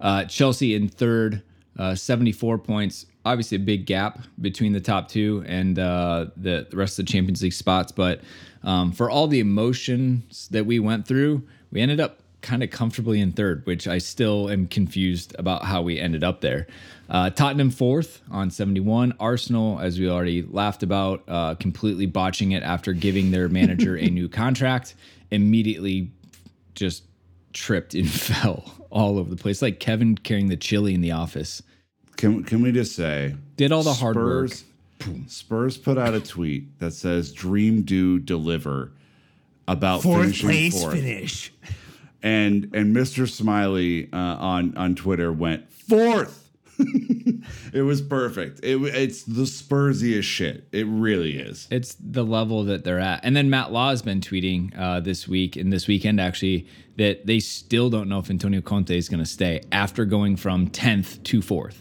Uh, Chelsea in third, uh, 74 points. Obviously, a big gap between the top two and uh, the, the rest of the Champions League spots. But um, for all the emotions that we went through, we ended up kind of comfortably in third, which I still am confused about how we ended up there. Uh, Tottenham fourth on 71. Arsenal, as we already laughed about, uh, completely botching it after giving their manager a new contract, immediately just tripped and fell all over the place, like Kevin carrying the chili in the office. Can can we just say Did all the hard work. Spurs, Spurs put out a tweet that says "Dream, do, deliver" about Fourth place fourth. finish. and and Mr. Smiley uh, on on Twitter went fourth. it was perfect. It, it's the Spursiest shit. It really is. It's the level that they're at. And then Matt Law has been tweeting uh, this week and this weekend actually that they still don't know if Antonio Conte is going to stay after going from 10th to 4th.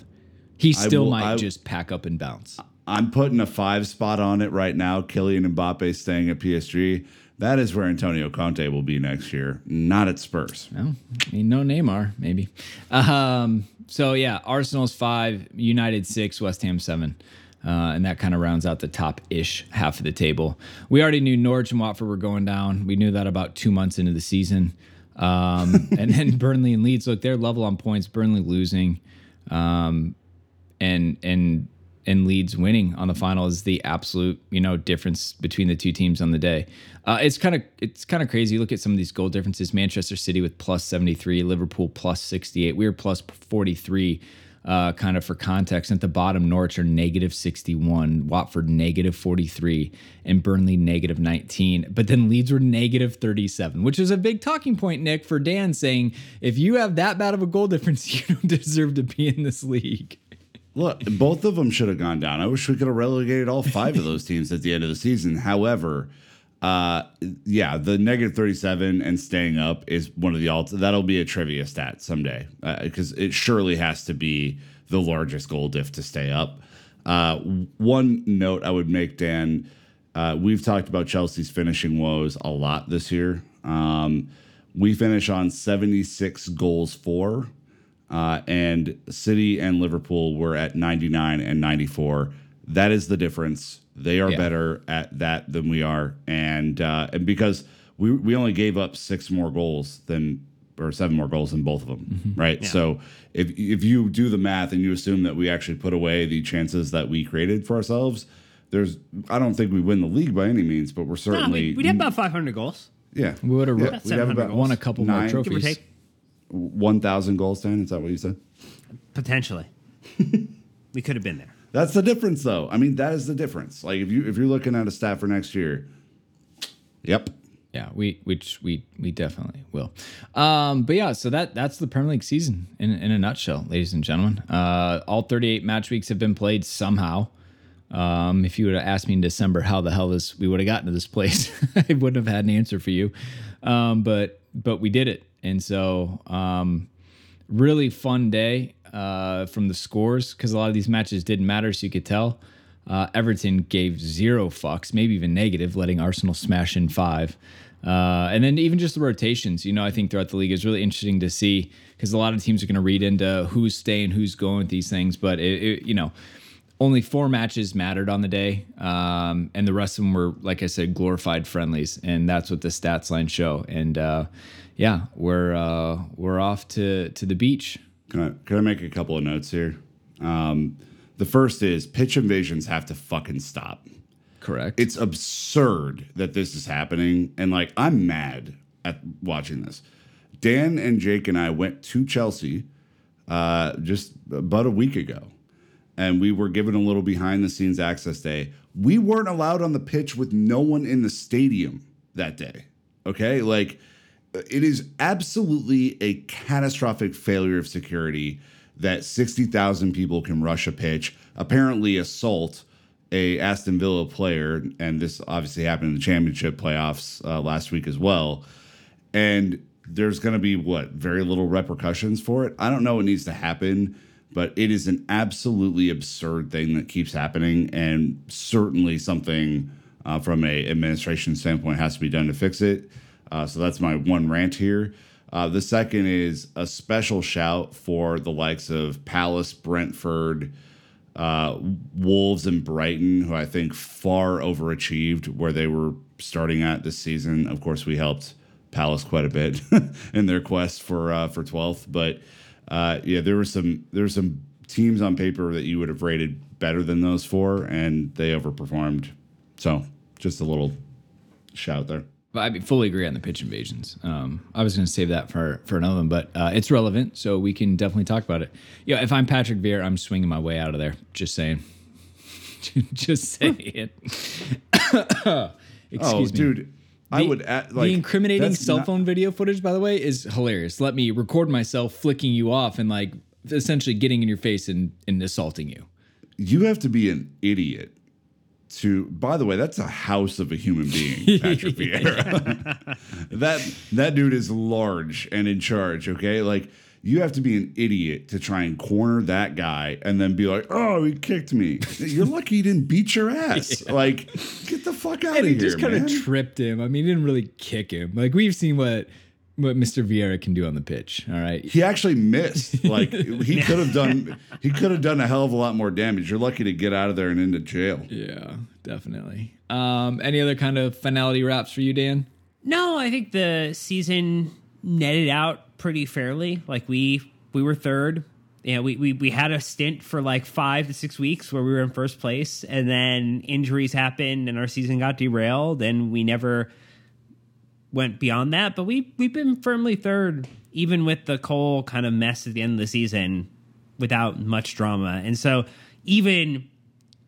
He still will- might I- just pack up and bounce. I'm putting a five spot on it right now. Kylian Mbappe staying at PSG. That is where Antonio Conte will be next year, not at Spurs. No, I mean, no Neymar, maybe. Um, so yeah, Arsenal's five, United six, West Ham seven. Uh, and that kind of rounds out the top ish half of the table. We already knew Norwich and Watford were going down. We knew that about two months into the season. Um, and then Burnley and Leeds, look, they're level on points. Burnley losing, um, and and and Leeds winning on the final is the absolute you know difference between the two teams on the day. Uh, it's kind of it's kind of crazy. Look at some of these goal differences. Manchester City with plus seventy three, Liverpool plus sixty eight. We were plus forty three. Uh, kind of for context, at the bottom, Norwich are negative 61, Watford negative 43, and Burnley negative 19. But then Leeds were negative 37, which is a big talking point, Nick, for Dan saying if you have that bad of a goal difference, you don't deserve to be in this league. Look, both of them should have gone down. I wish we could have relegated all five of those teams at the end of the season. However, uh, yeah, the negative 37 and staying up is one of the alt. That'll be a trivia stat someday because it surely has to be the largest goal diff to stay up. Uh, one note I would make, Dan, uh, we've talked about Chelsea's finishing woes a lot this year. Um, we finish on 76 goals for, uh, and City and Liverpool were at 99 and 94. That is the difference. They are Yeah. better at that than we are, and uh, and because we we only gave up six more goals than or seven more goals than both of them, right? So if if you do the math and you assume that we actually put away the chances that we created for ourselves, there's I don't think we win the league by any means, but we're No, certainly we, we'd have about 500 goals. yeah We would have yeah, we'd have about won a couple more nine- Give or trophies. Take. one thousand goals. Dan, is that what you said? Potentially. we could have been there. That's the difference, though. I mean, that is the difference. Like if you if you're looking at a stat for next year, yep. Yeah, we which we we definitely will. Um, but yeah, so that that's the Premier League season in in a nutshell, ladies and gentlemen. Uh, all 38 match weeks have been played somehow. Um, if you would have asked me in December how the hell this we would have gotten to this place, I wouldn't have had an answer for you. Um, but but we did it, and so um, really fun day uh, from the scores because a lot of these matches didn't matter, so you could tell. Uh, Everton gave zero fucks, maybe even negative, letting Arsenal smash in five. Uh, and then even just the rotations, you know, I think throughout the league is really interesting to see because a lot of teams are going to read into who's staying, who's going with these things. But it, it, you know, only four matches mattered on the day, um, and the rest of them were, like I said, glorified friendlies, and that's what the stats line show. And uh, yeah, we're uh, we're off to to the beach. Can I can I make a couple of notes here? Um, the first is pitch invasions have to fucking stop. Correct. It's absurd that this is happening, and like I'm mad at watching this. Dan and Jake and I went to Chelsea uh, just about a week ago, and we were given a little behind the scenes access day. We weren't allowed on the pitch with no one in the stadium that day. Okay, like it is absolutely a catastrophic failure of security that 60,000 people can rush a pitch, apparently assault a Aston Villa player, and this obviously happened in the championship playoffs uh, last week as well. And there's going to be what very little repercussions for it. I don't know what needs to happen, but it is an absolutely absurd thing that keeps happening, and certainly something uh, from a administration standpoint has to be done to fix it. Uh, so that's my one rant here. Uh, the second is a special shout for the likes of Palace, Brentford, uh, Wolves, and Brighton, who I think far overachieved where they were starting at this season. Of course, we helped Palace quite a bit in their quest for uh, for 12th. But uh, yeah, there were some there were some teams on paper that you would have rated better than those four, and they overperformed. So just a little shout there. I fully agree on the pitch invasions. Um, I was going to save that for for another one, but uh, it's relevant, so we can definitely talk about it. Yeah, if I'm Patrick Vieira, I'm swinging my way out of there. Just saying. Just saying. oh, Excuse me. dude, I would add, like the incriminating cell not- phone video footage, by the way, is hilarious. Let me record myself flicking you off and like essentially getting in your face and, and assaulting you. You have to be an idiot to. By the way, that's a house of a human being, Patrick Vieira. that that dude is large and in charge. Okay, like you have to be an idiot to try and corner that guy and then be like, "Oh, he kicked me." You're lucky he didn't beat your ass. Like, get the fuck out And of he here, He just kind of tripped him. I mean, he didn't really kick him. Like we've seen what what Mr. Vieira can do on the pitch. All right. he actually missed. Like he could have done. He could have done a hell of a lot more damage. You're lucky to get out of there and into jail. Yeah, definitely. Um, any other kind of finality wraps for you, Dan? No, I think the season netted out pretty fairly. Like we we were third. Yeah, we, we we had a stint for like five to six weeks where we were in first place, and then injuries happened and our season got derailed, and we never went beyond that. But we we've been firmly third, even with the Cole kind of mess at the end of the season, without much drama. And so even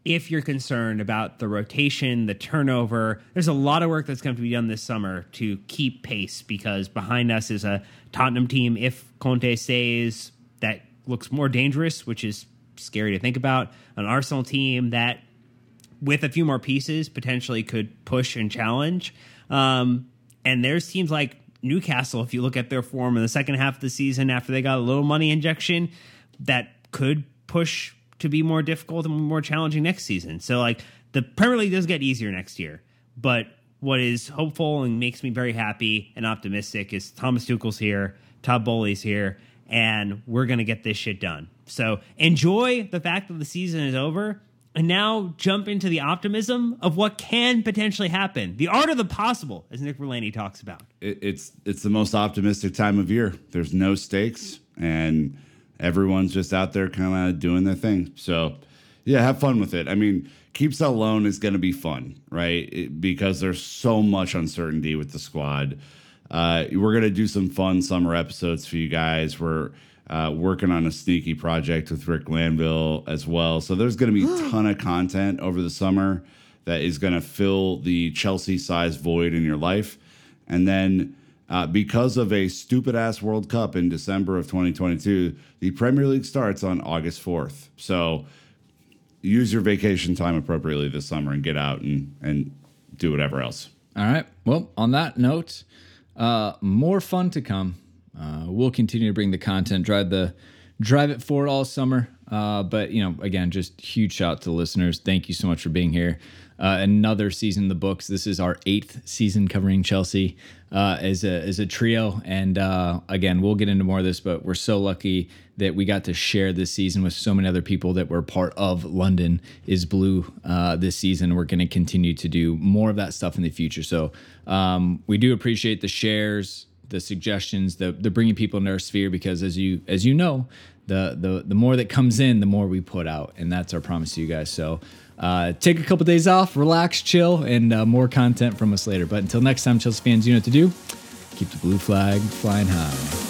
if you're concerned about the rotation, the turnover, there's a lot of work that's going to be done this summer to keep pace because behind us is a Tottenham team, if Conte stays, that looks more dangerous, which is scary to think about. An Arsenal team that, with a few more pieces, potentially could push and challenge. Um, and there's teams like Newcastle, if you look at their form in the second half of the season after they got a little money injection, that could push to be more difficult and more challenging next season. So like the Premier League does get easier next year, but what is hopeful and makes me very happy and optimistic is Thomas Tuchel's here, Todd Boehly's here, and we're gonna get this shit done. So enjoy the fact that the season is over. And now jump into the optimism of what can potentially happen. The art of the possible, as Nick Verlaney talks about. it, it's it's the most optimistic time of year. There's no stakes, and everyone's just out there kind of doing their thing. So, yeah, have fun with it. I mean, keep loan is going to be fun, right? It- because there's so much uncertainty with the squad. Uh, we're going to do some fun summer episodes for you guys. We're uh, working on a sneaky project with Rick Landville as well. So there's going to be a ton of content over the summer that is going to fill the Chelsea size void in your life. And then uh, because of a stupid ass World Cup in December of 2022, the Premier League starts on August 4th. So use your vacation time appropriately this summer and get out and, and do whatever else. All right. Well, on that note, uh, more fun to come. Uh, we'll continue to bring the content, drive the drive it forward all summer. Uh, but you know, again, just huge shout out to the listeners. Thank you so much for being here. Uh, another season in the books. This is our eighth season covering Chelsea uh, as a as a trio. And uh, again, we'll get into more of this, but we're so lucky that we got to share this season with so many other people that were part of London is Blue uh, this season. We're going to continue to do more of that stuff in the future. So um, we do appreciate the shares, the suggestions, the the bringing people into our sphere because as you as you know, the the the more that comes in, the more we put out, and that's our promise to you guys. So. Uh, take a couple days off, relax, chill, and uh, more content from us later. But until next time, Chelsea fans, you know what to do. Keep the blue flag flying high.